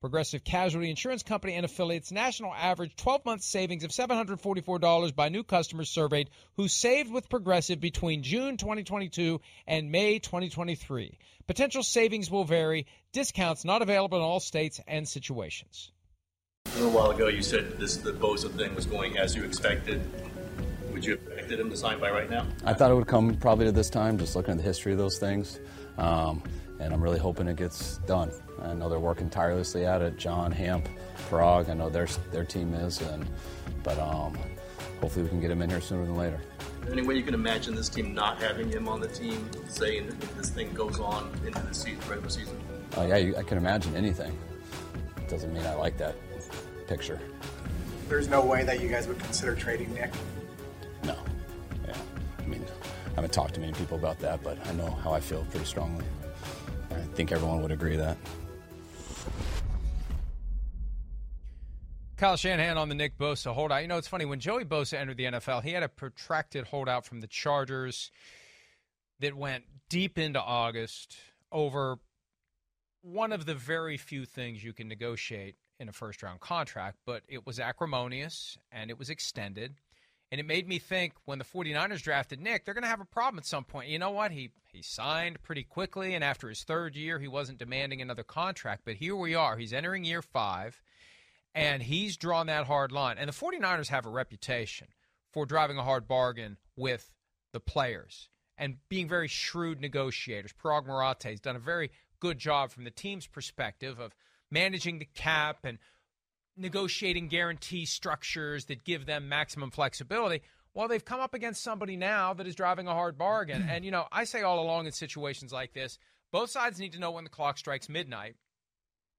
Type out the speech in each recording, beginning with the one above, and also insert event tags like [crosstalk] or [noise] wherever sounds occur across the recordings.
Progressive Casualty Insurance Company and affiliates national average 12 month savings of $744 by new customers surveyed who saved with Progressive between June 2022 and May 2023. Potential savings will vary. Discounts not available in all states and situations. A little while ago, you said this the Bosa thing was going as you expected. Would you have expected him to sign by right now? I thought it would come probably to this time, just looking at the history of those things. Um, and I'm really hoping it gets done. I know they're working tirelessly at it. John, Hamp, Prague, I know their, their team is. and But um, hopefully we can get him in here sooner than later. Any way you can imagine this team not having him on the team, saying that this thing goes on into the season, regular season? Uh, yeah, you, I can imagine anything. Doesn't mean I like that picture. There's no way that you guys would consider trading Nick. No. Yeah. I mean, I haven't talked to many people about that, but I know how I feel pretty strongly. I think everyone would agree that. Kyle Shanahan on the Nick Bosa holdout. You know, it's funny. When Joey Bosa entered the NFL, he had a protracted holdout from the Chargers that went deep into August over one of the very few things you can negotiate in a first round contract, but it was acrimonious and it was extended. And it made me think when the 49ers drafted Nick, they're going to have a problem at some point. You know what? He he signed pretty quickly and after his third year, he wasn't demanding another contract, but here we are. He's entering year 5 and he's drawn that hard line. And the 49ers have a reputation for driving a hard bargain with the players and being very shrewd negotiators. Paraag Marathe has done a very good job from the team's perspective of managing the cap and negotiating guarantee structures that give them maximum flexibility. Well, they've come up against somebody now that is driving a hard bargain. [clears throat] and, you know, I say all along in situations like this, both sides need to know when the clock strikes midnight.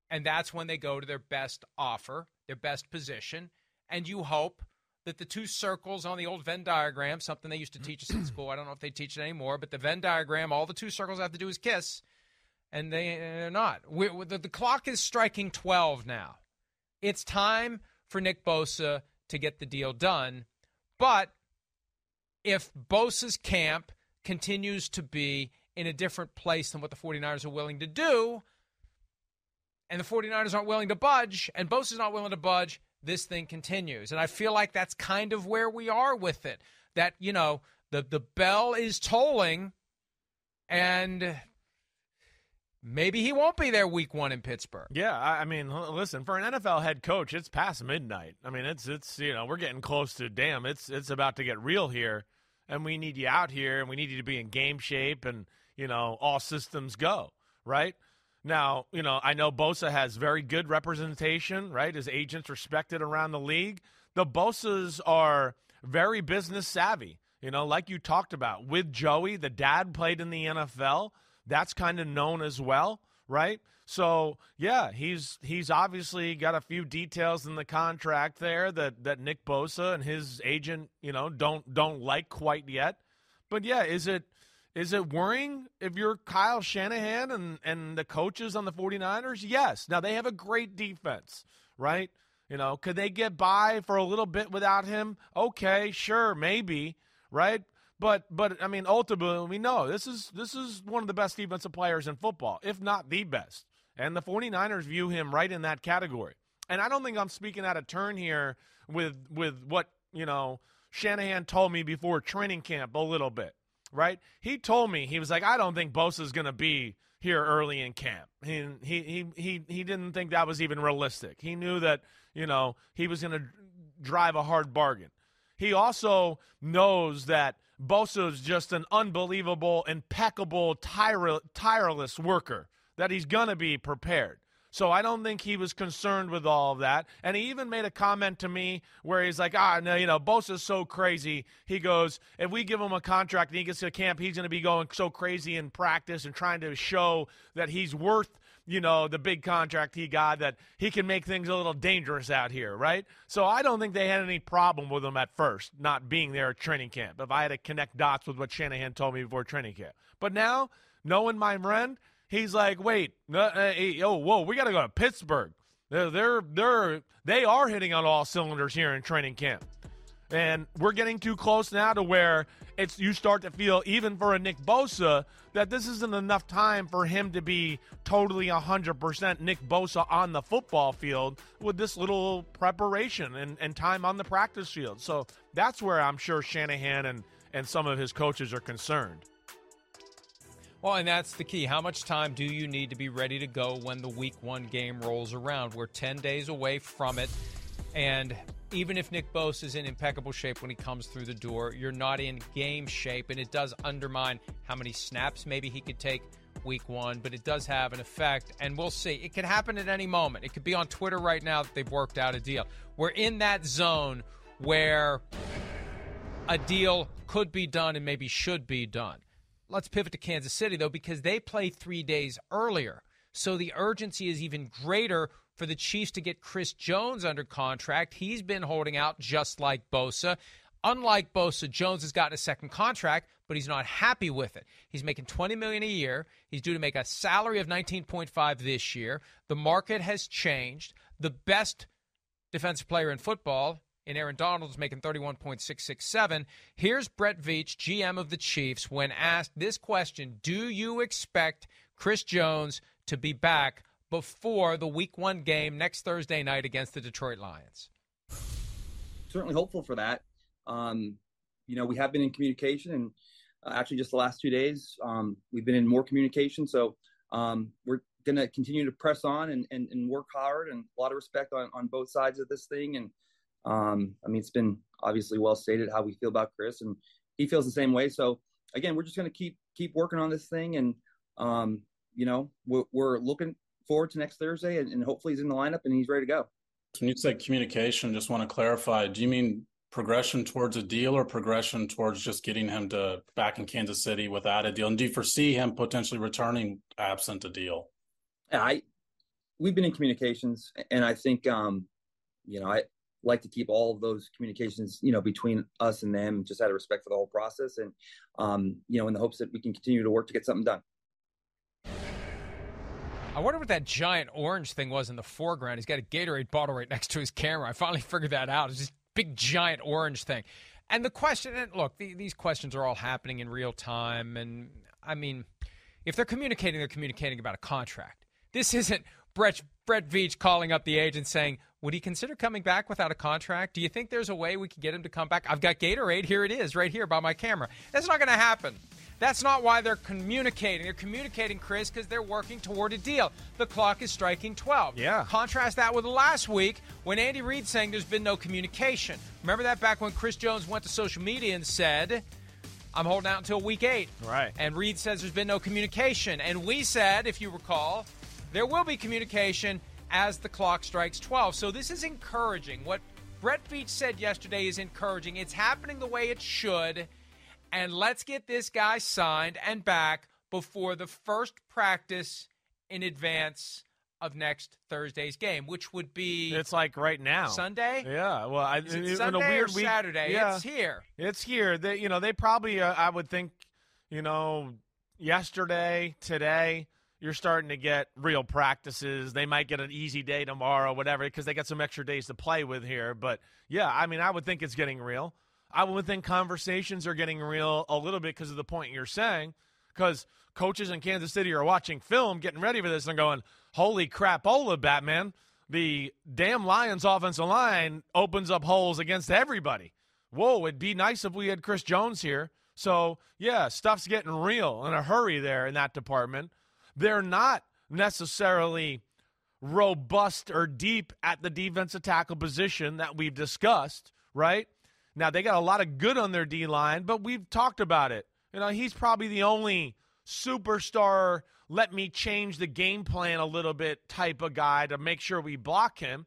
And that's when they go to their best offer, their best position. And you hope that the two circles on the old Venn diagram, something they used to teach us in [clears throat] school, I don't know if they teach it anymore, but the Venn diagram, all the two circles have to do is kiss. And they, are not. We, the, the clock is striking 12 now. It's time for Nick Bosa to get the deal done. But if Bosa's camp continues to be in a different place than what the 49ers are willing to do, and the 49ers aren't willing to budge, and Bosa's not willing to budge, this thing continues. And I feel like that's kind of where we are with it. That, you know, the, the bell is tolling, and maybe he won't be there week one in Pittsburgh. Yeah, I mean, listen, for an NFL head coach, it's past midnight. I mean, it's it's you know we're getting close to damn. It's it's about to get real here, and we need you out here, and we need you to be in game shape, and you know all systems go right. Now, you know, I know Bosa has very good representation, right? His agents respected around the league. The Bosas are very business savvy, you know, like you talked about with Joey. The dad played in the NFL that's kind of known as well, right? So yeah, he's he's obviously got a few details in the contract there that that Nick Bosa and his agent, you know, don't don't like quite yet. But yeah, is it is it worrying if you're Kyle Shanahan and and the coaches on the 49ers? Yes. Now they have a great defense, right? You know, could they get by for a little bit without him? Okay, sure, maybe, right? But but I mean, ultimately, we know this is this is one of the best defensive players in football, if not the best. And the 49ers view him right in that category. And I don't think I'm speaking out of turn here with with what you know Shanahan told me before training camp a little bit, right? He told me he was like, I don't think Bosa's going to be here early in camp. He, he he he he didn't think that was even realistic. He knew that you know he was going to drive a hard bargain. He also knows that Bosa is just an unbelievable, impeccable, tire- tireless worker. That he's going to be prepared. So I don't think he was concerned with all of that. And he even made a comment to me where he's like, ah, no, you know, Bosa's so crazy. He goes, if we give him a contract and he gets to camp, he's going to be going so crazy in practice and trying to show that he's worth you know, the big contract he got, that he can make things a little dangerous out here, right? So I don't think they had any problem with him at first not being there at training camp. If I had to connect dots with what Shanahan told me before training camp, but now knowing my friend, he's like, wait, uh, oh, whoa, we got to go to Pittsburgh. They're they're they're they are hitting on all cylinders here in training camp. And we're getting too close now to where it's you start to feel even for a Nick Bosa that this isn't enough time for him to be totally 100% Nick Bosa on the football field with this little preparation and, and time on the practice field. So that's where I'm sure Shanahan and, and some of his coaches are concerned. Well, and that's the key. How much time do you need to be ready to go when the week one game rolls around? We're 10 days away from it. And even if Nick Bosa is in impeccable shape when he comes through the door, you're not in game shape, and it does undermine how many snaps maybe he could take week one, but it does have an effect, and we'll see. It could happen at any moment. It could be on Twitter right now that they've worked out a deal. We're in that zone where a deal could be done and maybe should be done. Let's pivot to Kansas City, though, because they play three days earlier. So the urgency is even greater for the Chiefs to get Chris Jones under contract. He's been holding out just like Bosa. Unlike Bosa, Jones has gotten a second contract, but he's not happy with it. He's making 20 million a year. He's due to make a salary of 19.5 this year. The market has changed. The best defensive player in football in Aaron Donald is making 31.667. Here's Brett Veach, GM of the Chiefs, when asked this question, "Do you expect Chris Jones to be back before the week one game next Thursday night against the Detroit Lions? Certainly hopeful for that. Um, you know, we have been in communication, and uh, actually, just the last two days, um, we've been in more communication. So um, we're going to continue to press on and, and, and, work hard, and a lot of respect on, on both sides of this thing. And um, I mean, it's been obviously well stated how we feel about Chris, and he feels the same way. So again, we're just going to keep keep working on this thing, and um, you know, we're, we're looking forward to next Thursday, and, and hopefully he's in the lineup and he's ready to go. When you say communication, just want to clarify: Do you mean progression towards a deal or progression towards just getting him to back in Kansas City without a deal? And do you foresee him potentially returning absent a deal? I we've been in communications, and I think um, you know I like to keep all of those communications you know between us and them, just out of respect for the whole process, and um, you know in the hopes that we can continue to work to get something done. I wonder what that giant orange thing was in the foreground. He's got a Gatorade bottle right next to his camera. I finally [laughs] figured that out. It's this big giant orange thing. And the question, and look, the, these questions are all happening in real time. And I mean, if they're communicating, they're communicating about a contract. This isn't Brett, Brett Veach calling up the agent saying, would he consider coming back without a contract? Do you think there's a way we could get him to come back? I've got Gatorade. Here it is, right here by my camera. That's not going to happen. That's not why they're communicating. They're communicating, Chris, because they're working toward a deal. The clock is striking 12. Yeah. Contrast that with last week when Andy Reid saying there's been no communication. Remember that back when Chris Jones went to social media and said, I'm holding out until week eight. Right. And Reid says there's been no communication. And we said, if you recall, there will be communication as the clock strikes 12. So this is encouraging. What Brett Veach said yesterday is encouraging. It's happening the way it should and let's get this guy signed and back before the first practice in advance of next Thursday's game, which would be it's like right now Sunday. Yeah, well, I, Is it Sunday a weird or Saturday. Yeah, it's here. It's here. They, you know, they probably, uh, I would think, you know, yesterday, today, you're starting to get real practices. They might get an easy day tomorrow, whatever, because they got some extra days to play with here. But yeah, I mean, I would think it's getting real. I would think conversations are getting real a little bit because of the point you're saying. Because coaches in Kansas City are watching film, getting ready for this, and going, "Holy crap, Ola Batman!" The damn Lions offensive line opens up holes against everybody. Whoa, it'd be nice if we had Chris Jones here. So yeah, stuff's getting real in a hurry there in that department. They're not necessarily robust or deep at the defensive tackle position that we've discussed, right? Now they got a lot of good on their D line, but we've talked about it. You know, he's probably the only superstar, let me change the game plan a little bit type of guy to make sure we block him.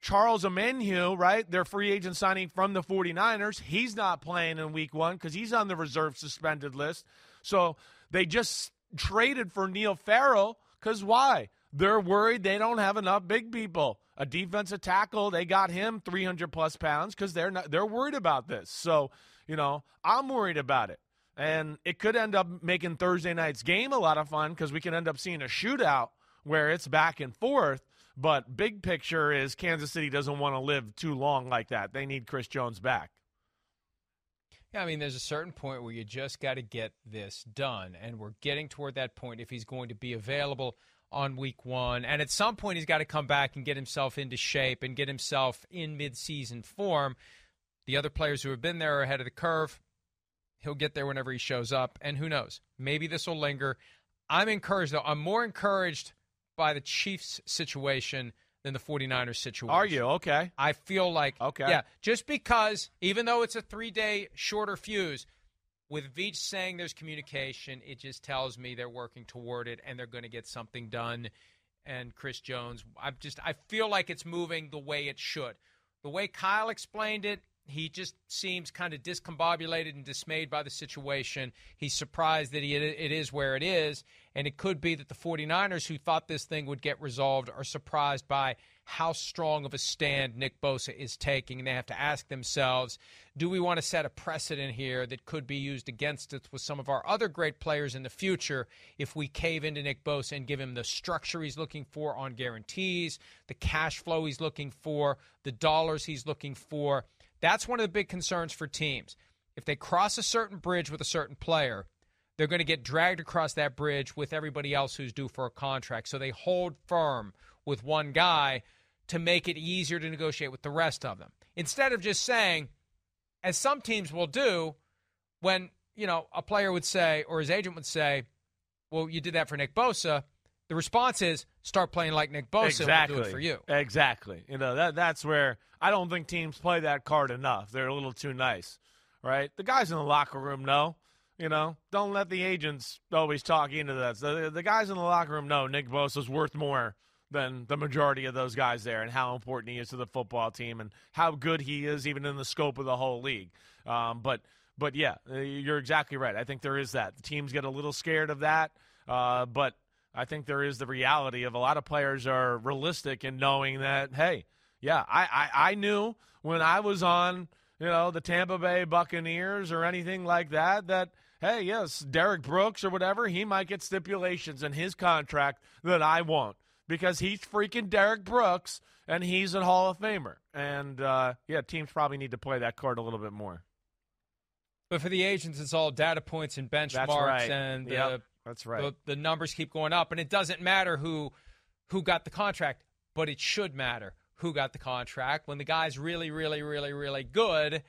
Charles Omenihu, right? Their free agent signing from the 49ers. He's not playing in week one because he's on the reserve suspended list. So they just traded for Neil Farrell because why? They're worried they don't have enough big people. A defensive tackle, they got him 300 plus pounds because they're not, they're worried about this. So, you know, I'm worried about it. And it could end up making Thursday night's game a lot of fun because we can end up seeing a shootout where it's back and forth. But big picture is Kansas City doesn't want to live too long like that. They need Chris Jones back. Yeah, I mean, there's a certain point where you just got to get this done. And we're getting toward that point if he's going to be available on week one. And at some point, he's got to come back and get himself into shape and get himself in midseason form. The other players who have been there are ahead of the curve. He'll get there whenever he shows up. And who knows? Maybe this will linger. I'm encouraged, though. I'm more encouraged by the Chiefs situation than the 49ers situation. Are you? Okay. I feel like, okay. yeah, just because, even though it's a three day shorter fuse, with Veach saying there's communication, it just tells me they're working toward it and they're going to get something done. And Chris Jones, I'm just, I feel like it's moving the way it should. The way Kyle explained it, he just seems kind of discombobulated and dismayed by the situation. He's surprised that he, it is where it is. And it could be that the 49ers, who thought this thing would get resolved, are surprised by how strong of a stand Nick Bosa is taking. And they have to ask themselves do we want to set a precedent here that could be used against us with some of our other great players in the future if we cave into Nick Bosa and give him the structure he's looking for on guarantees, the cash flow he's looking for, the dollars he's looking for? That's one of the big concerns for teams. If they cross a certain bridge with a certain player, they're going to get dragged across that bridge with everybody else who's due for a contract. So they hold firm with one guy to make it easier to negotiate with the rest of them. Instead of just saying, as some teams will do, when you know a player would say or his agent would say, "Well, you did that for Nick Bosa," the response is, "Start playing like Nick Bosa. Exactly. We'll do it for you." Exactly. You know that that's where I don't think teams play that card enough. They're a little too nice, right? The guys in the locker room know. You know, don't let the agents always talk into that. The, the guys in the locker room know Nick Bosa's worth more than the majority of those guys there, and how important he is to the football team, and how good he is even in the scope of the whole league. Um, but but yeah, uh, you're exactly right. I think there is that. The teams get a little scared of that, uh, but I think there is the reality of a lot of players are realistic in knowing that hey yeah, I, I, I knew when I was on, you know, the Tampa Bay Buccaneers or anything like that, that, hey, yes, Derrick Brooks or whatever, he might get stipulations in his contract that I won't because he's freaking Derrick Brooks and he's a Hall of Famer. And, uh, yeah, teams probably need to play that card a little bit more. But for the agents, it's all data points and benchmarks, right. and yep, that's right. The, the numbers keep going up, and it doesn't matter who who got the contract, but it should matter who got the contract. When the guy's really, really, really, really good,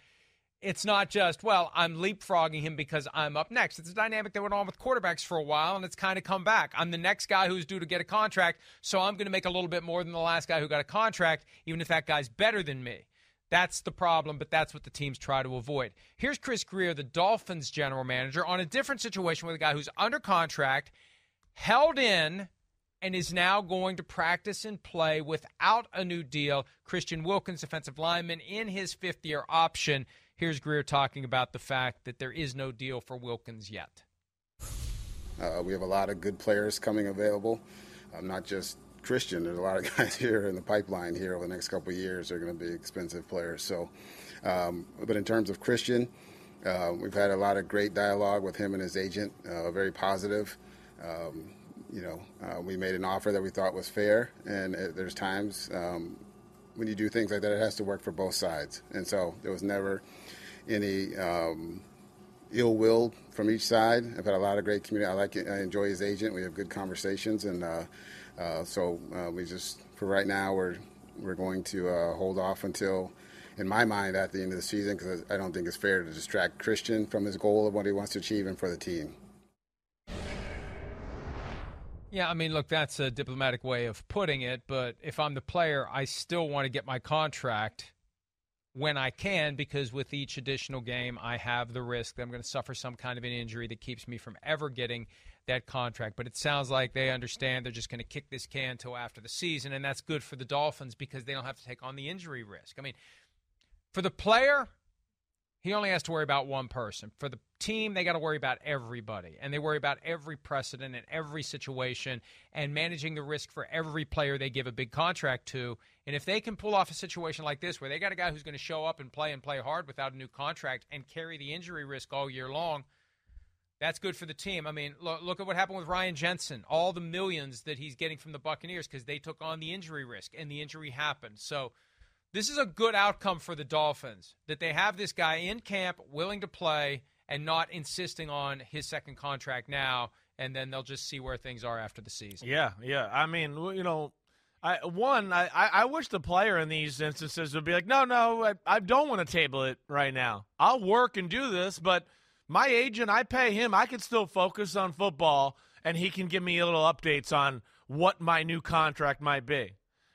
it's not just, well, I'm leapfrogging him because I'm up next. It's a dynamic that went on with quarterbacks for a while, and it's kind of come back. I'm the next guy who's due to get a contract, so I'm going to make a little bit more than the last guy who got a contract, even if that guy's better than me. That's the problem, but that's what the teams try to avoid. Here's Chris Grier, the Dolphins general manager, on a different situation with a guy who's under contract, held in and is now going to practice and play without a new deal. Christian Wilkins, defensive lineman, in his fifth year option. Here's Grier talking about the fact that there is no deal for Wilkins yet. Uh, we have a lot of good players coming available, um, not just Christian. There's a lot of [laughs] guys here in the pipeline here over the next couple of years. They're going to be expensive players. So, um, but in terms of Christian, uh, we've had a lot of great dialogue with him and his agent. Uh, very positive. Um, you know, uh, we made an offer that we thought was fair, and it, there's times um, when you do things like that, it has to work for both sides. And so there was never any um, ill will from each side. I've had a lot of great community. I like. I enjoy his agent. We have good conversations, and uh, uh, so uh, we just for right now we're we're going to uh, hold off until. In my mind, at the end of the season, because I don't think it's fair to distract Christian from his goal of what he wants to achieve and for the team. Yeah, I mean, look, that's a diplomatic way of putting it, but if I'm the player, I still want to get my contract when I can because with each additional game, I have the risk that I'm going to suffer some kind of an injury that keeps me from ever getting that contract. But it sounds like they understand they're just going to kick this can until after the season, and that's good for the Dolphins because they don't have to take on the injury risk. I mean, for the player, he only has to worry about one person. For the team, they got to worry about everybody, and they worry about every precedent and every situation, and managing the risk for every player they give a big contract to. And if they can pull off a situation like this, where they got a guy who's going to show up and play and play hard without a new contract and carry the injury risk all year long, that's good for the team. I mean, look, look at what happened with Ryan Jensen. All the millions that he's getting from the Buccaneers because they took on the injury risk, and the injury happened. So this is a good outcome for the Dolphins that they have this guy in camp willing to play and not insisting on his second contract now and then they'll just see where things are after the season. Yeah, yeah. I mean, you know, I one I, I wish the player in these instances would be like, no, no, I, I don't want to table it right now. I'll work and do this, but my agent, I pay him. I can still focus on football, and he can give me little updates on what my new contract might be.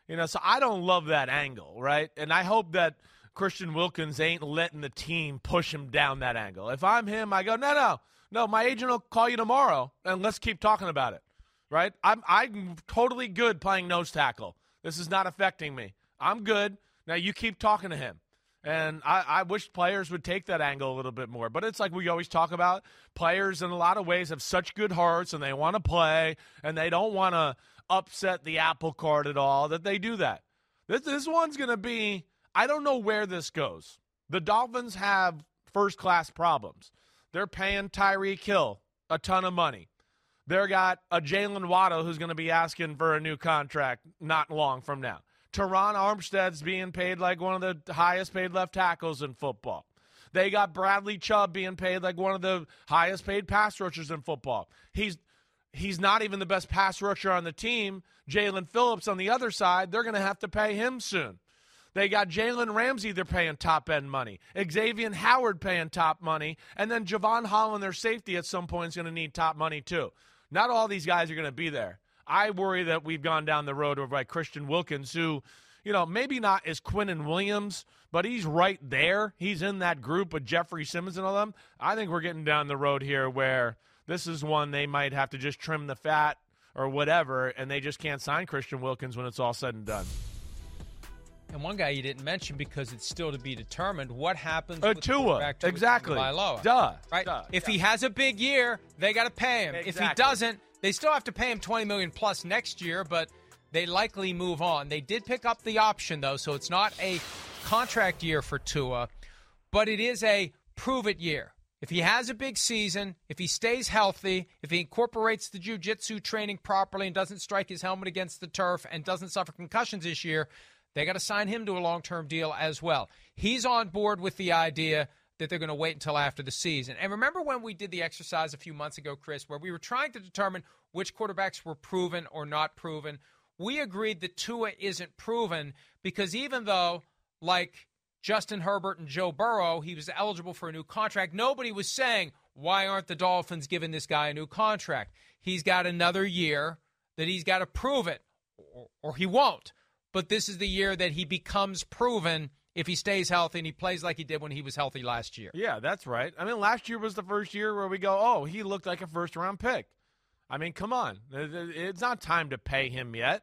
You know, so I don't love that angle, right? And I hope that Christian Wilkins ain't letting the team push him down that angle. If I'm him, I go, no, no, no. My agent will call you tomorrow, and let's keep talking about it, right? I'm I'm totally good playing nose tackle. This is not affecting me. I'm good. Now you keep talking to him. And I, I wish players would take that angle a little bit more. But it's like we always talk about players in a lot of ways have such good hearts and they want to play and they don't want to upset the apple cart at all that they do that. This, this one's going to be, I don't know where this goes. The Dolphins have first class problems. They're paying Tyreek Hill a ton of money. They've got a Jaylen Waddle who's going to be asking for a new contract not long from now. Terron Armstead's being paid like one of the highest paid left tackles in football. They got Bradley Chubb being paid like one of the highest paid pass rushers in football. He's he's not even the best pass rusher on the team. Jaelan Phillips on the other side, they're going to have to pay him soon. They got Jalen Ramsey, they're paying top end money. Xavier Howard paying top money. And then Jevon Holland, their safety, at some point is going to need top money too. Not all these guys are going to be there. I worry that we've gone down the road of like Christian Wilkins, who, you know, maybe not as Quinnen Williams, but he's right there. He's in that group with Jeffrey Simmons and all them. I think we're getting down the road here where this is one they might have to just trim the fat or whatever, and they just can't sign Christian Wilkins when it's all said and done. And one guy you didn't mention because it's still to be determined. What happens uh, with Tua? Exactly. Duh. Right. Duh. If yeah. he has a big year, they got to pay him. Exactly. If he doesn't, they still have to pay him twenty million plus next year. But they likely move on. They did pick up the option though, so it's not a contract year for Tua, but it is a prove it year. If he has a big season, if he stays healthy, if he incorporates the jiu-jitsu training properly and doesn't strike his helmet against the turf and doesn't suffer concussions this year, they got to sign him to a long-term deal as well. He's on board with the idea that they're going to wait until after the season. And remember when we did the exercise a few months ago, Chris, where we were trying to determine which quarterbacks were proven or not proven? We agreed that Tua isn't proven because even though, like Justin Herbert and Joe Burrow, he was eligible for a new contract. Nobody was saying, why aren't the Dolphins giving this guy a new contract? He's got another year that he's got to prove it, or, or, he won't. But this is the year that he becomes proven if he stays healthy and he plays like he did when he was healthy last year. Yeah, that's right. I mean, last year was the first year where we go, oh, he looked like a first round pick. I mean, come on. It's not time to pay him yet.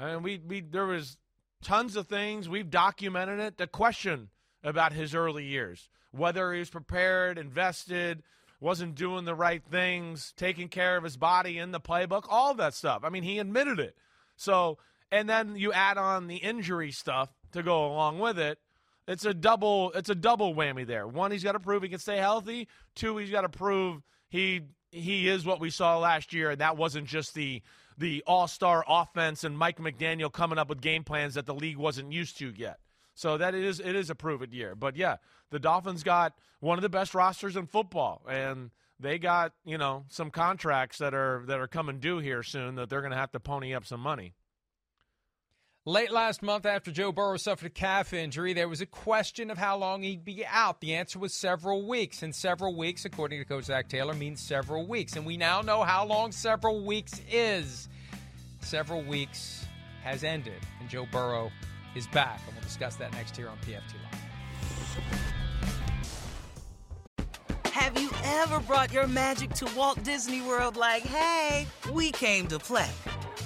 I mean, we, we there was tons of things. We've documented it. The question about his early years, whether he was prepared, invested, wasn't doing the right things, taking care of his body in the playbook, all that stuff. I mean, he admitted it. So, and then you add on the injury stuff to go along with it. It's a double. It's a double whammy there. One, he's got to prove he can stay healthy. Two, he's got to prove he he is what we saw last year, and that wasn't just the the all star offense and Mike McDaniel coming up with game plans that the league wasn't used to yet. So that is it is a prove it year. But yeah, the Dolphins got one of the best rosters in football, and they got you know some contracts that are that are coming due here soon that they're going to have to pony up some money. Late last month, after Joe Burrow suffered a calf injury, there was a question of how long he'd be out. The answer was several weeks, and several weeks, according to Coach Zac Taylor, means several weeks. And we now know how long several weeks is. Several weeks has ended, and Joe Burrow is back, and we'll discuss that next here on PFT Live. Have you ever brought your magic to Walt Disney World like, hey, we came to play?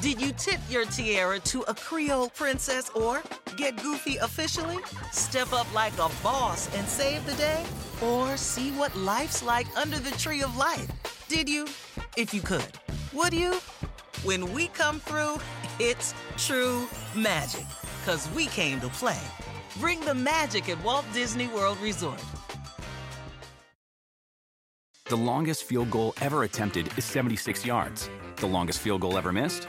Did you tip your tiara to a Creole princess or get goofy officially? Step up like a boss and save the day? Or see what life's like under the tree of life? Did you? If you could. Would you? When we come through, it's true magic. Cause we came to play. Bring the magic at Walt Disney World Resort. The longest field goal ever attempted is 76 yards. The longest field goal ever missed?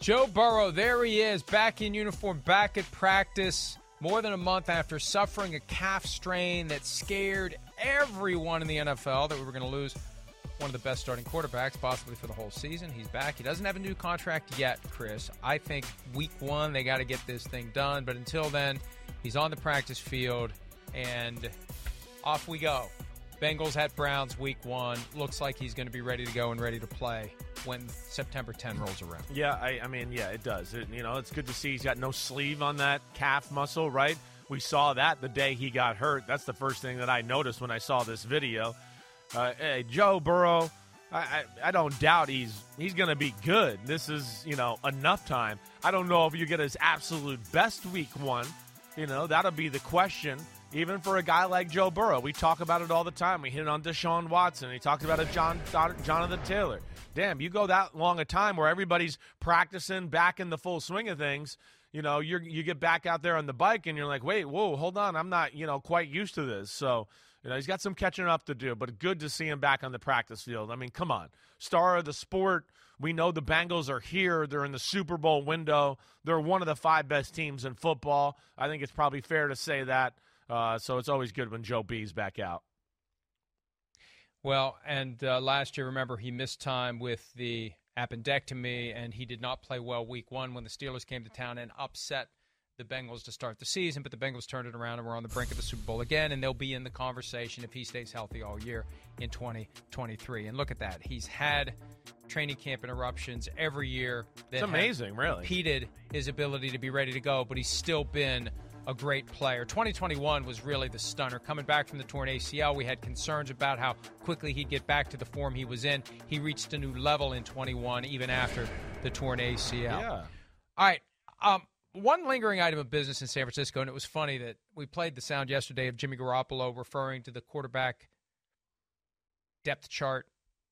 Joe Burrow, there he is, back in uniform, back at practice, more than a month after suffering a calf strain that scared everyone in the NFL that we were going to lose one of the best starting quarterbacks, possibly for the whole season. He's back. He doesn't have a new contract yet, Chris. I think week one, they got to get this thing done. But until then, he's on the practice field, and off we go. Bengals at Browns week one. Looks like he's going to be ready to go and ready to play when September 10 rolls around. Yeah, I, I mean, yeah, it does. It, you know, it's good to see he's got no sleeve on that calf muscle, right? We saw that the day he got hurt. That's the first thing that I noticed when I saw this video. Uh, hey, Joe Burrow, I, I, I don't doubt he's he's going to be good. This is you know enough time. I don't know if you get his absolute best week one. You know that'll be the question even for a guy like Joe Burrow. We talk about it all the time. We hit it on Deshaun Watson. He talked about it, John Jonathan Taylor. Damn, you go that long a time where everybody's practicing back in the full swing of things. You know, you you get back out there on the bike and you're like, wait, whoa, hold on, I'm not you know quite used to this. So you know he's got some catching up to do, but good to see him back on the practice field. I mean, come on, star of the sport. We know the Bengals are here. They're in the Super Bowl window. They're one of the five best teams in football. I think it's probably fair to say that. Uh, so it's always good when Joe B's back out. Well, and uh, last year, remember, he missed time with the appendectomy, and he did not play well week one when the Steelers came to town and upset the Bengals to start the season. But the Bengals turned it around and we're on the brink of the Super Bowl again, and they'll be in the conversation if he stays healthy all year in 2023. And look at that. He's had training camp interruptions every year. That it's amazing, really. Impeded his ability to be ready to go, but he's still been a great player. 2021 was really the stunner. Coming back from the torn ACL, we had concerns about how quickly he'd get back to the form he was in. He reached a new level in 21, even after the torn ACL. Yeah. All right. Um, one lingering item of business in San Francisco, and it was funny that we played the sound yesterday of Jimmy Garoppolo referring to the quarterback depth chart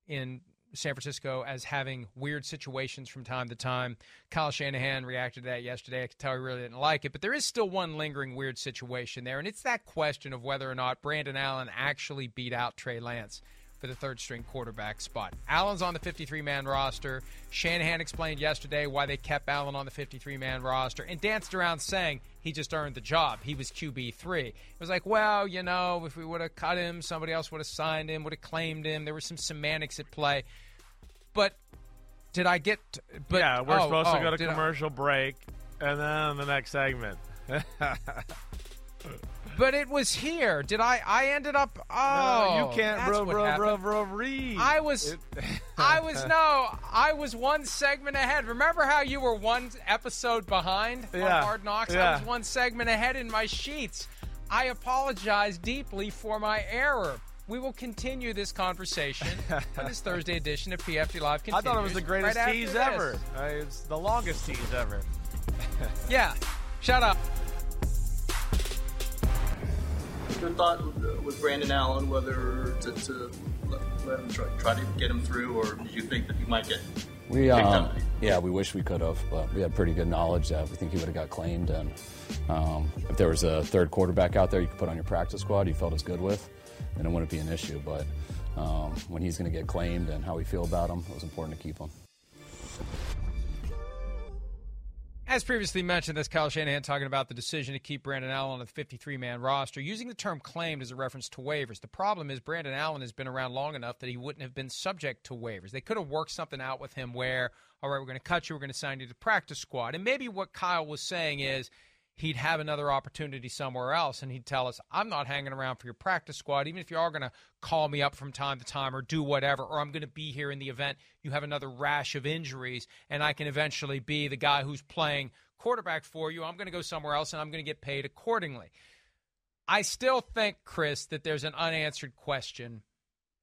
in San Francisco as having weird situations from time to time. Kyle Shanahan reacted to that yesterday. I could tell he really didn't like it, but there is still one lingering weird situation there, and it's that question of whether or not Brandon Allen actually beat out Trey Lance for the third string quarterback spot. Allen's on the 53 man roster. Shanahan explained yesterday why they kept Allen on the 53 man roster and danced around saying he just earned the job. He was QB3. It was like, well, you know, if we would have cut him, somebody else would have signed him, would have claimed him. There was some semantics at play. But did I get. But, yeah, we're oh, supposed oh, to go to did I- commercial break and then the next segment. [laughs] [laughs] But it was here. Did I? I ended up. Oh, no, you can't, that's bro, bro, bro, bro, read. I was, It- [laughs] I was no, I was one segment ahead. Remember how you were one episode behind Yeah, on Hard Knocks? Yeah. I was one segment ahead in my sheets. I apologize deeply for my error. We will continue this conversation [laughs] for this Thursday edition of PFT Live. Continues I thought it was the greatest right tease ever. Uh, it's the longest tease ever. [laughs] Yeah, shut up. Your thought with, with Brandon Allen, whether to, to let, let him try, try to get him through, or did you think that he might get We, picked um, up? yeah, we wish we could have, but we had pretty good knowledge that we think he would have got claimed. And um, if there was a third quarterback out there you could put on your practice squad you felt as good with, then it wouldn't be an issue. But um, when he's going to get claimed and how we feel about him, it was important to keep him. As previously mentioned, that's Kyle Shanahan talking about the decision to keep Brandon Allen on the 53 man roster, using the term claimed as a reference to waivers. The problem is, Brandon Allen has been around long enough that he wouldn't have been subject to waivers. They could have worked something out with him where, all right, we're going to cut you, we're going to sign you to practice squad. And maybe what Kyle was saying is, he'd have another opportunity somewhere else and he'd tell us, I'm not hanging around for your practice squad, even if you are going to call me up from time to time or do whatever, or I'm going to be here in the event you have another rash of injuries and I can eventually be the guy who's playing quarterback for you. I'm going to go somewhere else and I'm going to get paid accordingly. I still think, Chris, that there's an unanswered question.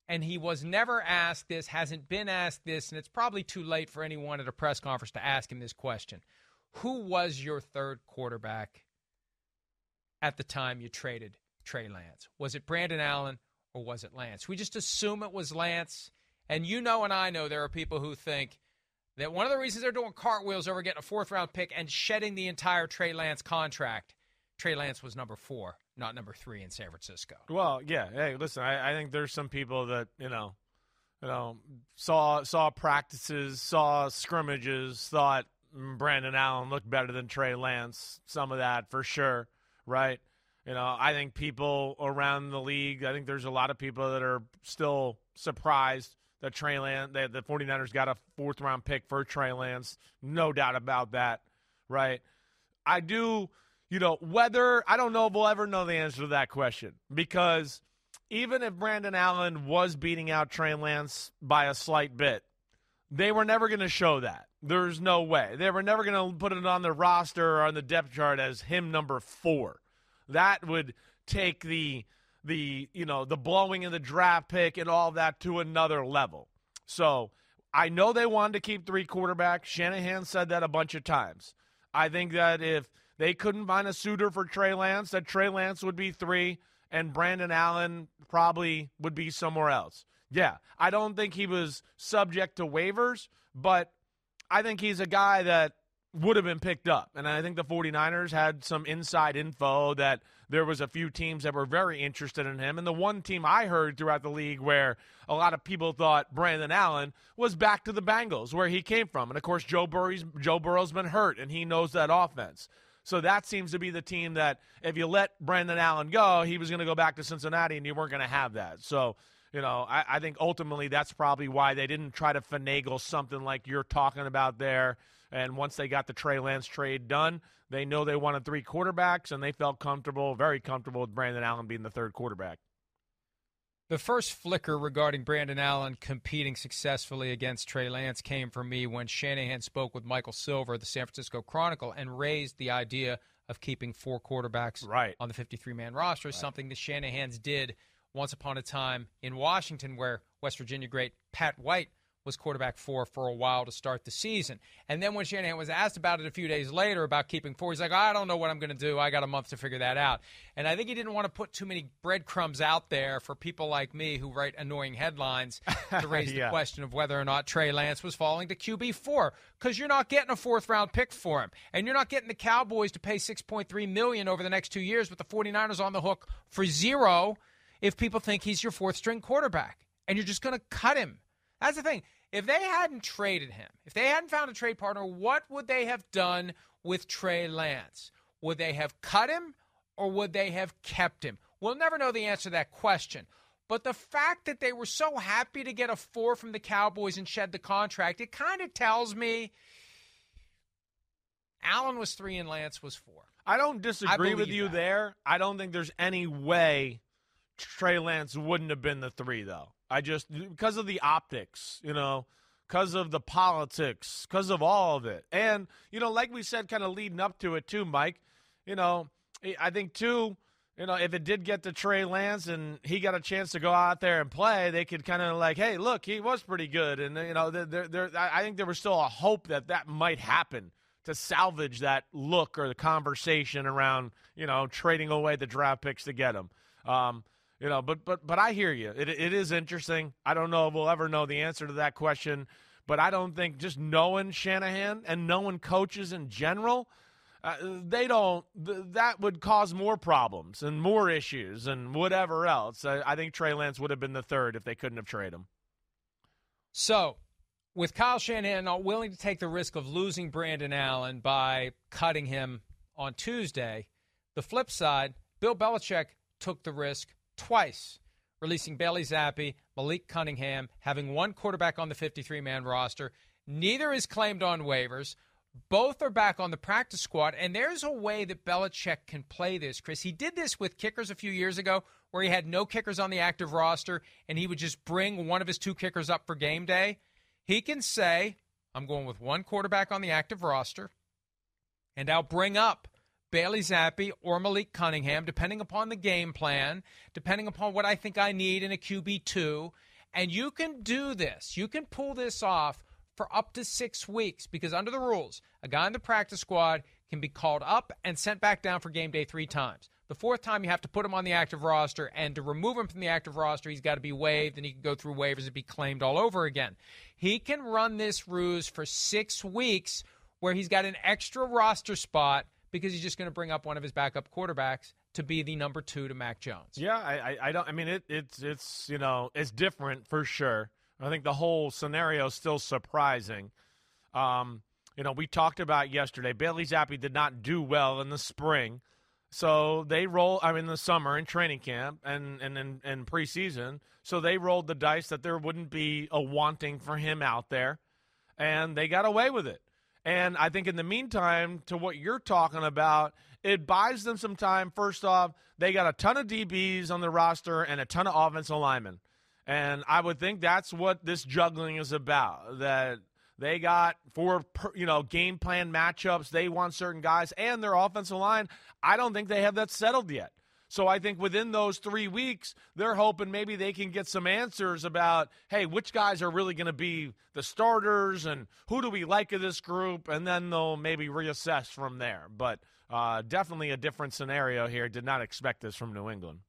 And he was never asked this, hasn't been asked this, and it's probably too late for anyone at a press conference to ask him this question. Who was your third quarterback at the time you traded Trey Lance? Was it Brandon Allen or was it Lance? We just assume it was Lance. And you know, and I know there are people who think that one of the reasons they're doing cartwheels over getting a fourth round pick and shedding the entire Trey Lance contract, Trey Lance was number four, not number three in San Francisco. Well, yeah. Hey, listen, I, I think there's some people that you know, you know, saw saw practices, saw scrimmages, thought Brandon Allen looked better than Trey Lance. Some of that for sure, right? You know, I think people around the league, I think there's a lot of people that are still surprised that Trey Lance, that the 49ers got a fourth round pick for Trey Lance. No doubt about that, right? I do, you know, whether I don't know if we'll ever know the answer to that question because even if Brandon Allen was beating out Trey Lance by a slight bit, they were never going to show that. There's no way. They were never going to put it on the roster or on the depth chart as him number 4. That would take the the, you know, the blowing of the draft pick and all that to another level. So, I know they wanted to keep three quarterbacks. Shanahan said that a bunch of times. I think that if they couldn't find a suitor for Trey Lance, that Trey Lance would be three and Brandon Allen probably would be somewhere else. Yeah, I don't think he was subject to waivers, but I think he's a guy that would have been picked up. And I think the 49ers had some inside info that there was a few teams that were very interested in him. And the one team I heard throughout the league where a lot of people thought Brandon Allen was back to the Bengals, where he came from. And of course, Joe Burrow's, Joe Burrow's been hurt, and he knows that offense. So that seems to be the team that if you let Brandon Allen go, he was going to go back to Cincinnati, and you weren't going to have that. So, you know, I, I think ultimately that's probably why they didn't try to finagle something like you're talking about there. And once they got the Trey Lance trade done, they know they wanted three quarterbacks, and they felt comfortable, very comfortable with Brandon Allen being the third quarterback. The first flicker regarding Brandon Allen competing successfully against Trey Lance came from me when Shanahan spoke with Michael Silver of the San Francisco Chronicle and raised the idea of keeping four quarterbacks right. on the 53 man roster, something the Shanahans did once upon a time in Washington, where West Virginia great Pat White was quarterback four for a while to start the season. And then when Shanahan was asked about it a few days later about keeping four, he's like, I don't know what I'm going to do. I got a month to figure that out. And I think he didn't want to put too many breadcrumbs out there for people like me who write annoying headlines [laughs] to raise Yeah. the question of whether or not Trey Lance was falling to QB four because you're not getting a fourth round pick for him, and you're not getting the Cowboys to pay 6.3 million over the next two years with the 49ers on the hook for zero if people think he's your fourth string quarterback, and you're just going to cut him. That's the thing. If they hadn't traded him, if they hadn't found a trade partner, what would they have done with Trey Lance? Would they have cut him or would they have kept him? We'll never know the answer to that question. But the fact that they were so happy to get a four from the Cowboys and shed the contract, it kind of tells me Allen was three and Lance was four. I don't disagree I with you that. there. I don't think there's any way Trey Lance wouldn't have been the three, though. I just because of the optics, you know, because of the politics, because of all of it, and you know, like we said, kind of leading up to it too, Mike. You know, I think too. You know, if it did get to Trey Lance and he got a chance to go out there and play, they could kind of like, hey, look, he was pretty good, and you know, there, there, I think there was still a hope that that might happen to salvage that look or the conversation around you know trading away the draft picks to get him. Um, you know, but but but I hear you. It it is interesting. I don't know if we'll ever know the answer to that question, but I don't think just knowing Shanahan and knowing coaches in general. Uh, they don't. Th- that would cause more problems and more issues and whatever else. I, I think Trey Lance would have been the third if they couldn't have traded him. So, with Kyle Shanahan not willing to take the risk of losing Brandon Allen by cutting him on Tuesday, the flip side, Bill Belichick took the risk twice, releasing Bailey Zappe, Malik Cunningham, having one quarterback on the 53 man roster. Neither is claimed on waivers. Both are back on the practice squad, and there's a way that Belichick can play this, Chris. He did this with kickers a few years ago, where he had no kickers on the active roster, and he would just bring one of his two kickers up for game day. He can say, I'm going with one quarterback on the active roster, and I'll bring up Bailey Zappe or Malik Cunningham, depending upon the game plan, depending upon what I think I need in a QB2. And you can do this. You can pull this off for up to six weeks because under the rules, a guy in the practice squad can be called up and sent back down for game day three times. The fourth time, you have to put him on the active roster, and to remove him from the active roster, he's got to be waived, and he can go through waivers and be claimed all over again. He can run this ruse for six weeks where he's got an extra roster spot because he's just going to bring up one of his backup quarterbacks to be the number two to Mac Jones. Yeah, I, I, I don't. I mean, it, it's it's you know it's different for sure. I think the whole scenario is still surprising. Um, you know, we talked about yesterday. Bailey Zappe did not do well in the spring, so they roll. I mean, the summer in training camp and and in, preseason, so they rolled the dice that there wouldn't be a wanting for him out there, and they got away with it. And I think in the meantime, to what you're talking about, it buys them some time. First off, they got a ton of DBs on the roster and a ton of offensive linemen. And I would think that's what this juggling is about. That they got four, you know game plan matchups. They want certain guys and their offensive line. I don't think they have that settled yet. So I think within those three weeks, they're hoping maybe they can get some answers about, hey, which guys are really going to be the starters and who do we like of this group, and then they'll maybe reassess from there. But uh, definitely a different scenario here. Did not expect this from New England.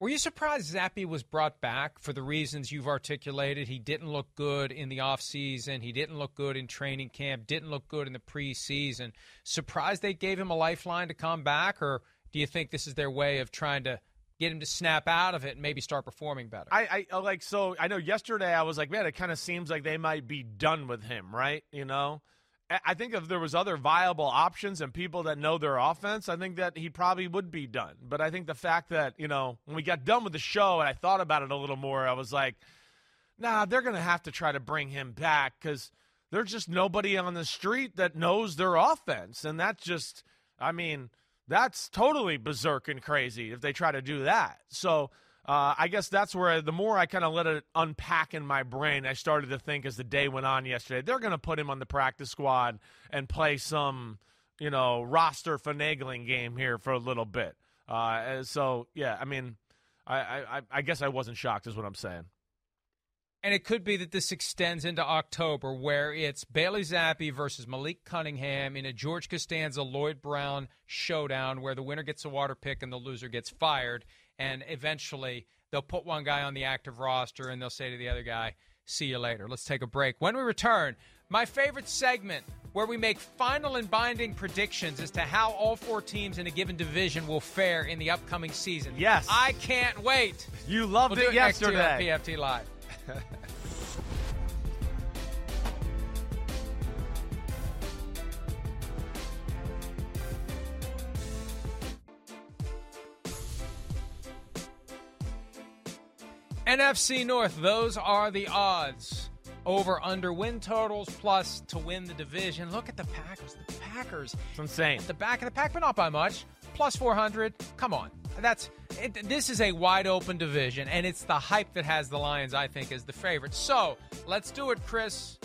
Were you surprised Zappe was brought back for the reasons you've articulated? He didn't look good in the offseason. He didn't look good in training camp, didn't look good in the preseason. Surprised they gave him a lifeline to come back, or do you think this is their way of trying to get him to snap out of it and maybe start performing better? I, I uh, like so I know yesterday I was like, man, it kind of seems like they might be done with him, right? You know? I think if there was other viable options and people that know their offense, I think that he probably would be done. But I think the fact that, you know, when we got done with the show and I thought about it a little more, I was like, nah, they're to have to try to bring him back because there's just nobody on the street that knows their offense. And that's just, I mean, that's totally berserk and crazy if they try to do that. So uh, I guess that's where the more I kind of let it unpack in my brain, I started to think as the day went on yesterday, they're going to put him on the practice squad and play some, you know, roster finagling game here for a little bit. Uh, so yeah, I mean, I, I, I guess I wasn't shocked, is what I'm saying. And it could be that this extends into October, where it's Bailey Zappe versus Malik Cunningham in a George Costanza Lloyd Braun showdown, where the winner gets a water pick and the loser gets fired. And eventually, they'll put one guy on the active roster and they'll say to the other guy, "See you later." Let's take a break. When we return, my favorite segment where we make final and binding predictions as to how all four teams in a given division will fare in the upcoming season. Yes. I can't wait. You loved we'll it it yesterday. PFT Live. [laughs] NFC North, those are the odds. over under win totals plus to win the division. Look at the Packers. The Packers. It's insane. At the back of the pack, but not by much. Plus 400. Come on. That's it, this is a wide open division, and it's the hype that has the Lions, I think, as the favorite. So let's do it, Chris.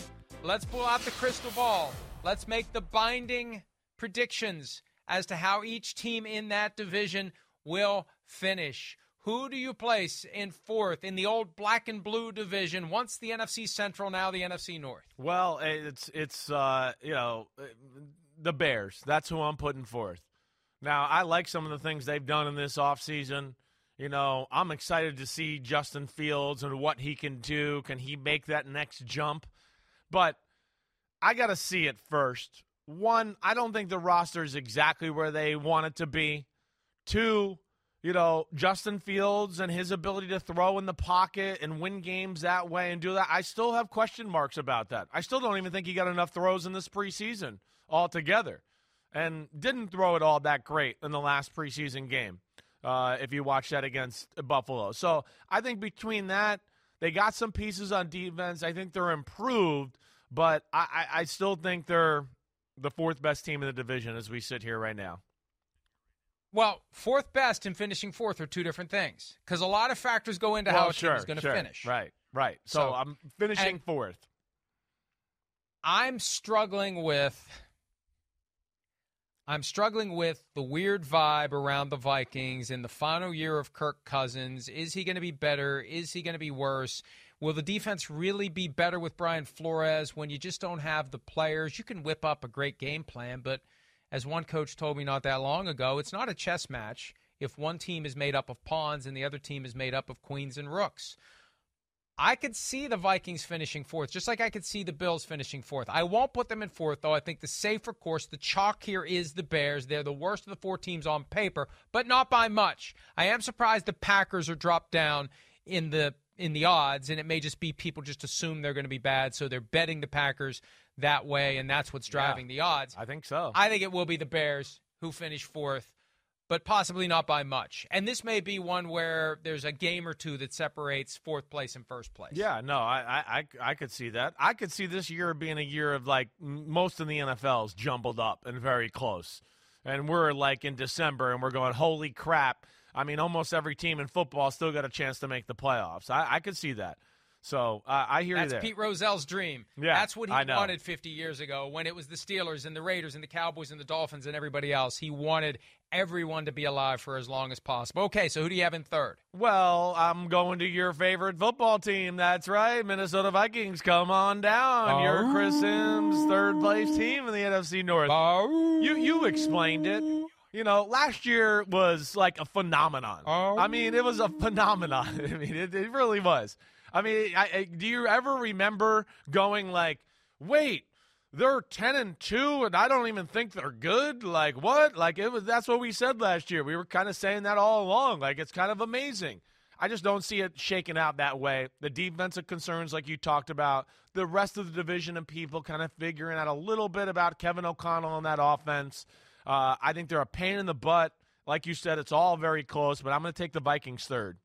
Let's pull out the crystal ball. Let's make the binding predictions as to how each team in that division will finish. Who do you place in fourth in the old black and blue division? Once the NFC Central, now the NFC North. Well, it's it's uh, you know the Bears. That's who I'm putting forth. Now, I like some of the things they've done in this offseason. You know, I'm excited to see Justin Fields and what he can do. Can he make that next jump? But I got to see it first. One, I don't think the roster is exactly where they want it to be. Two, you know, Justin Fields and his ability to throw in the pocket and win games that way and do that. I still have question marks about that. I still don't even think he got enough throws in this preseason altogether and didn't throw it all that great in the last preseason game. Uh, if you watch that against Buffalo, so I think between that, they got some pieces on defense. I think they're improved, but I, I, I still think they're the fourth best team in the division as we sit here right now. Well, fourth best and finishing fourth are two different things because a lot of factors go into well, how a sure, team is going to sure. finish. Right, right. So, So- I'm finishing fourth. I'm struggling with I'm struggling with the weird vibe around the Vikings in the final year of Kirk Cousins. Is he going to be better? Is he going to be worse? Will the defense really be better with Brian Flores when you just don't have the players? You can whip up a great game plan, but as one coach told me not that long ago, it's not a chess match if one team is made up of pawns and the other team is made up of queens and rooks. I could see the Vikings finishing fourth, just like I could see the Bills finishing fourth. I won't put them in fourth, though. I think the safer course, the chalk here is the Bears. They're the worst of the four teams on paper, but not by much. I am surprised the Packers are dropped down in the in the odds, and it may just be people just assume they're going to be bad, so they're betting the Packers that way, and that's what's driving the odds. I think so. I think it will be the Bears who finish fourth, but possibly not by much. And this may be one where there's a game or two that separates fourth place and first place. Yeah, no, I, I, I, could see that. I could see this year being a year of like most of the NFL's jumbled up and very close. And we're like in December and we're going, holy crap. I mean, almost every team in football still got a chance to make the playoffs. I, I could see that. So uh, I hear That's you there. Pete Rozelle's dream. Yeah, That's what he wanted 50 years ago when it was the Steelers and the Raiders and the Cowboys and the Dolphins and everybody else. He wanted everyone to be alive for as long as possible. Okay, so who do you have in third? Well, I'm going to your favorite football team. That's right, Minnesota Vikings. Come on down. You're Chris Sims' third place team in the NFC North. You you explained it. You know, last year was like a phenomenon. I mean, it was a oh. phenomenon. [laughs] I mean, it, it really was. I mean, I, I, do you ever remember going like, wait? They're ten and two, and I don't even think they're good. Like what? Like it was. That's what we said last year. We were kind of saying that all along. Like it's kind of amazing. I just don't see it shaking out that way. The defensive concerns, like you talked about, the rest of the division and people kind of figuring out a little bit about Kevin O'Connell and that offense. Uh, I think they're a pain in the butt. Like you said, it's all very close, but I'm going to take the Vikings third.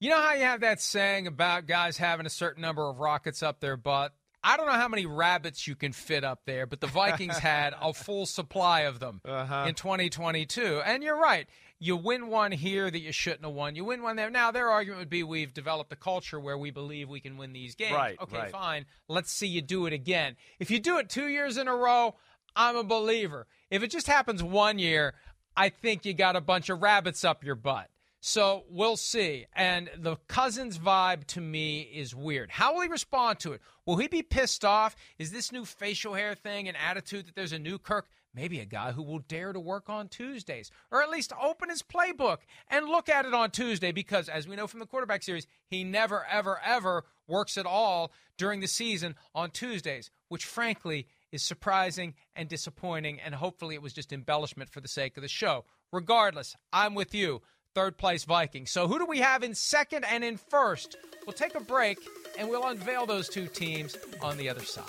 You know how you have that saying about guys having a certain number of rockets up their butt? I don't know how many rabbits you can fit up there, but the Vikings [laughs] had a full supply of them Uh-huh. in 2022. And you're right. You win one here that you shouldn't have won. You win one there. Now, their argument would be we've developed a culture where we believe we can win these games. Right, okay, right. fine. Let's see you do it again. If you do it two years in a row, I'm a believer. If it just happens one year, I think you got a bunch of rabbits up your butt. So we'll see. And the Cousins vibe to me is weird. How will he respond to it? Will he be pissed off? Is this new facial hair thing an attitude that there's a new Kirk? Maybe a guy who will dare to work on Tuesdays, or at least open his playbook and look at it on Tuesday, because as we know from the quarterback series, he never, ever, ever works at all during the season on Tuesdays, which frankly is surprising and disappointing. And hopefully it was just embellishment for the sake of the show. Regardless, I'm with you third place Vikings. So who do we have in second and in first? We'll take a break and we'll unveil those two teams on the other side.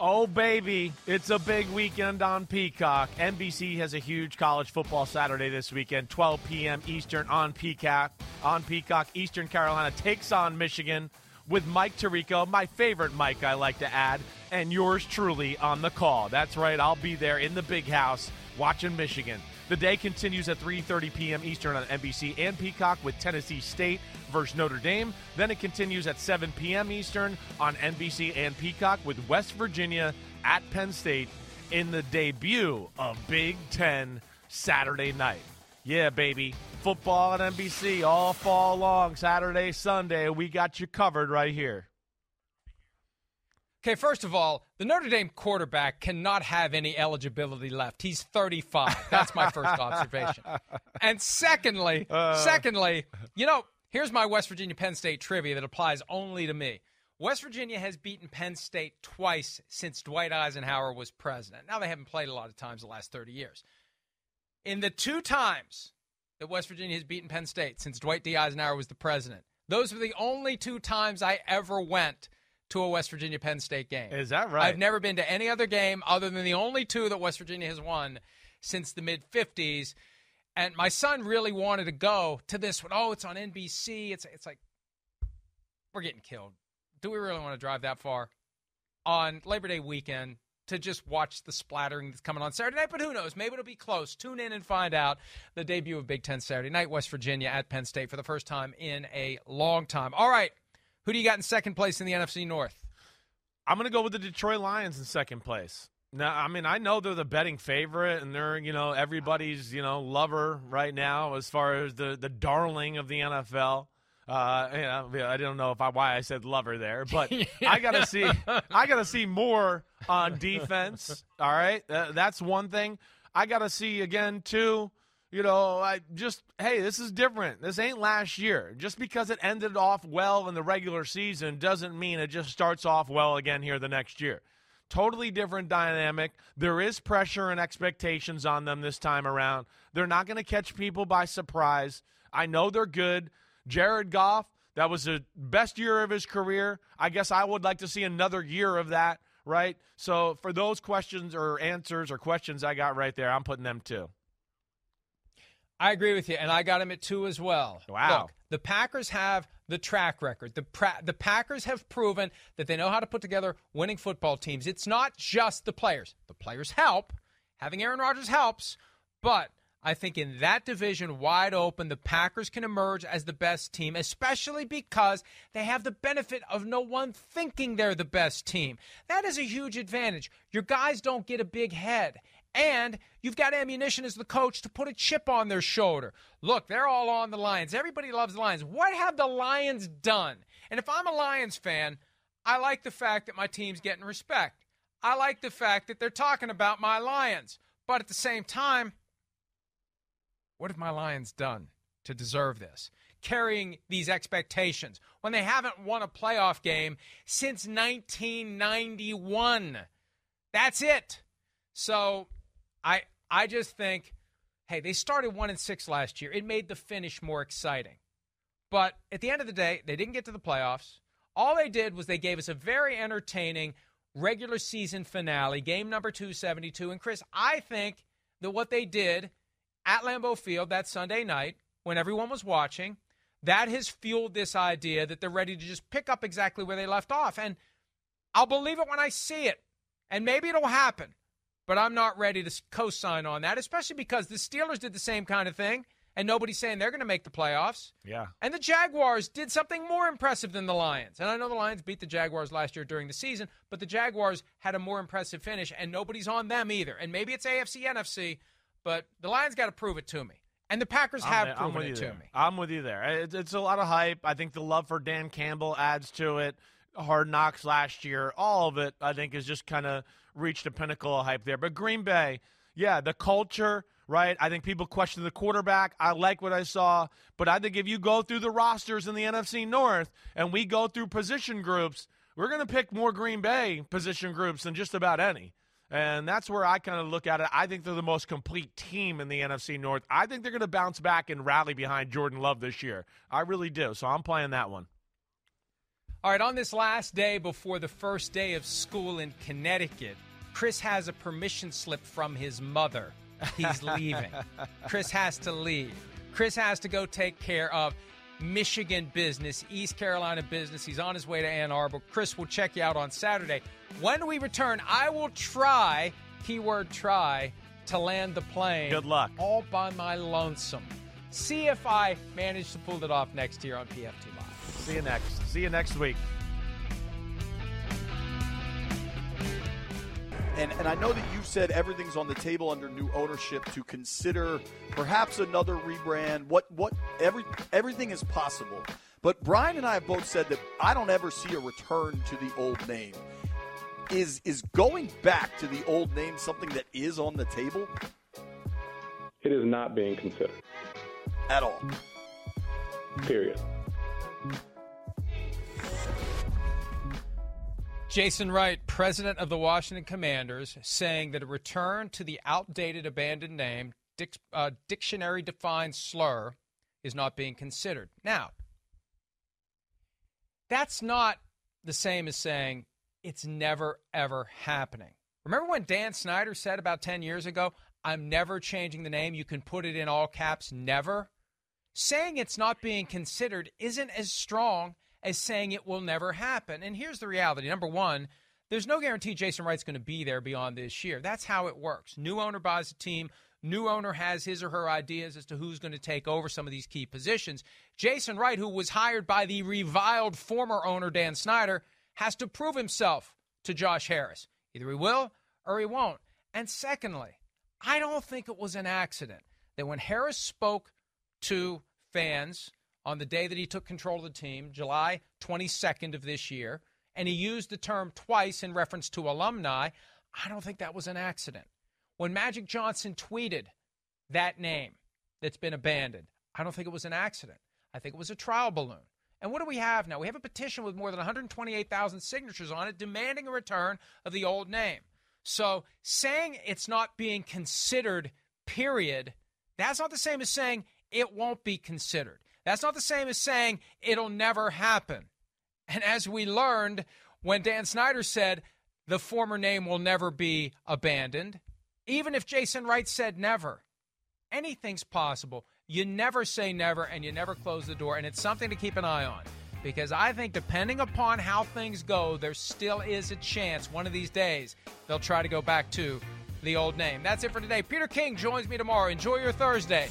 Oh, baby. It's a big weekend on Peacock. NBC has a huge college football Saturday this weekend, 12 p.m. Eastern on Peacock. On Peacock, Eastern Carolina takes on Michigan with Mike Tirico, my favorite Mike, I like to add, and yours truly on the call. That's right, I'll be there in the big house watching Michigan. The day continues at 3:30 p.m. Eastern on NBC and Peacock with Tennessee State versus Notre Dame. Then it continues at 7 p.m. Eastern on NBC and Peacock with West Virginia at Penn State in the debut of Big 10 Saturday night. Yeah, baby. Football at NBC all fall long, Saturday, Sunday. We got you covered right here. Okay, first of all, the Notre Dame quarterback cannot have any eligibility left. He's 35. That's my first [laughs] observation. And secondly, uh. secondly, you know, here's my West Virginia Penn State trivia that applies only to me. West Virginia has beaten Penn State twice since Dwight Eisenhower was president. Now they haven't played a lot of times the last 30 years. In the two times that West Virginia has beaten Penn State since Dwight D. Eisenhower was the president, those were the only two times I ever went to a West Virginia Penn State game. Is that right? I've never been to any other game other than the only two that West Virginia has won since the mid 50s. And my son really wanted to go to this one. Oh, it's on NBC. It's it's like we're getting killed. Do we really want to drive that far on Labor Day weekend to just watch the splattering that's coming on Saturday night? But who knows? Maybe it'll be close. Tune in and find out the debut of Big Ten Saturday night, West Virginia at Penn State for the first time in a long time. All right. Who do you got in second place in the NFC North? I'm going to go with the Detroit Lions in second place. Now, I mean, I know they're the betting favorite, and they're you know everybody's you know lover right now as far as the the darling of the NFL. Uh, you know, I don't know if I, why I said lover there, but [laughs] I gotta see I gotta see more on defense. All right, uh, that's one thing. I gotta see again too you know, I just hey, this is different. This ain't last year. Just because it ended off well in the regular season doesn't mean it just starts off well again here the next year. Totally different dynamic. There is pressure and expectations on them this time around. They're not going to catch people by surprise. I know they're good. Jared Goff, that was the best year of his career. I guess I would like to see another year of that, right? So for those questions or answers or questions I got right there, I'm putting them too. I agree with you, and I got him at two as well. Wow. Look, the Packers have the track record. The, pra- the Packers have proven that they know how to put together winning football teams. It's not just the players. The players help. Having Aaron Rodgers helps, but I think in that division, wide open, the Packers can emerge as the best team, especially because they have the benefit of no one thinking they're the best team. That is a huge advantage. Your guys don't get a big head. And you've got ammunition as the coach to put a chip on their shoulder. Look, they're all on the Lions. Everybody loves the Lions. What have the Lions done? And if I'm a Lions fan, I like the fact that my team's getting respect. I like the fact that they're talking about my Lions. But at the same time, what have my Lions done to deserve this? Carrying these expectations when they haven't won a playoff game since 1991. That's it. So I I just think, hey, they started one and six last year. It made the finish more exciting. But at the end of the day, they didn't get to the playoffs. All they did was they gave us a very entertaining regular season finale, game number 272. And Chris, I think that what they did at Lambeau Field that Sunday night, when everyone was watching, that has fueled this idea that they're ready to just pick up exactly where they left off. And I'll believe it when I see it. And maybe it'll happen but I'm not ready to co sign on that, especially because the Steelers did the same kind of thing, and nobody's saying they're going to make the playoffs. Yeah. And the Jaguars did something more impressive than the Lions. And I know the Lions beat the Jaguars last year during the season, but the Jaguars had a more impressive finish, and nobody's on them either. And maybe it's AFC, NFC, but the Lions got to prove it to me. And the Packers have I'm, proven I'm it to me. I'm with you there. It's, it's a lot of hype. I think the love for Dan Campbell adds to it. Hard knocks last year, all of it, I think, has just kind of reached a pinnacle of hype there. But Green Bay, yeah, the culture, right? I think people question the quarterback. I like what I saw, but I think if you go through the rosters in the NFC North and we go through position groups, we're going to pick more Green Bay position groups than just about any. And that's where I kind of look at it. I think they're the most complete team in the NFC North. I think they're going to bounce back and rally behind Jordan Love this year. I really do. So I'm playing that one. All right, on this last day before the first day of school in Connecticut, Chris has a permission slip from his mother. He's [laughs] leaving. Chris has to leave. Chris has to go take care of Michigan business, East Carolina business. He's on his way to Ann Arbor. Chris will check you out on Saturday. When we return, I will try, keyword try, to land the plane. Good luck. All by my lonesome. See if I manage to pull it off next year on PFT Live. See you next. See you next week. And, and I know that you said everything's on the table under new ownership to consider perhaps another rebrand. What what every everything is possible. But Brian and I have both said that I don't ever see a return to the old name. Is is going back to the old name something that is on the table? It is not being considered. At all. Period. Jason Wright, president of the Washington Commanders, saying that a return to the outdated abandoned name, dic- uh, dictionary defined slur, is not being considered. Now, that's not the same as saying it's never, ever happening. Remember when Dan Snyder said about 10 years ago, I'm never changing the name? You can put it in all caps, never. Saying it's not being considered isn't as strong as saying it will never happen. And here's the reality number one, there's no guarantee Jason Wright's going to be there beyond this year. That's how it works. New owner buys a team. New owner has his or her ideas as to who's going to take over some of these key positions. Jason Wright, who was hired by the reviled former owner Dan Snyder, has to prove himself to Josh Harris. Either he will or he won't. And secondly, I don't think it was an accident that when Harris spoke to fans on the day that he took control of the team, July 22nd of this year, and he used the term twice in reference to alumni, I don't think that was an accident. When Magic Johnson tweeted that name that's been abandoned, I don't think it was an accident. I think it was a trial balloon. And what do we have now? We have a petition with more than 128,000 signatures on it demanding a return of the old name. So saying it's not being considered, period, that's not the same as saying it won't be considered. That's not the same as saying it'll never happen. And as we learned when Dan Snyder said the former name will never be abandoned, even if Jason Wright said never, anything's possible. You never say never and you never close the door. And it's something to keep an eye on because I think depending upon how things go, there still is a chance one of these days they'll try to go back to the old name. That's it for today. Peter King joins me tomorrow. Enjoy your Thursday.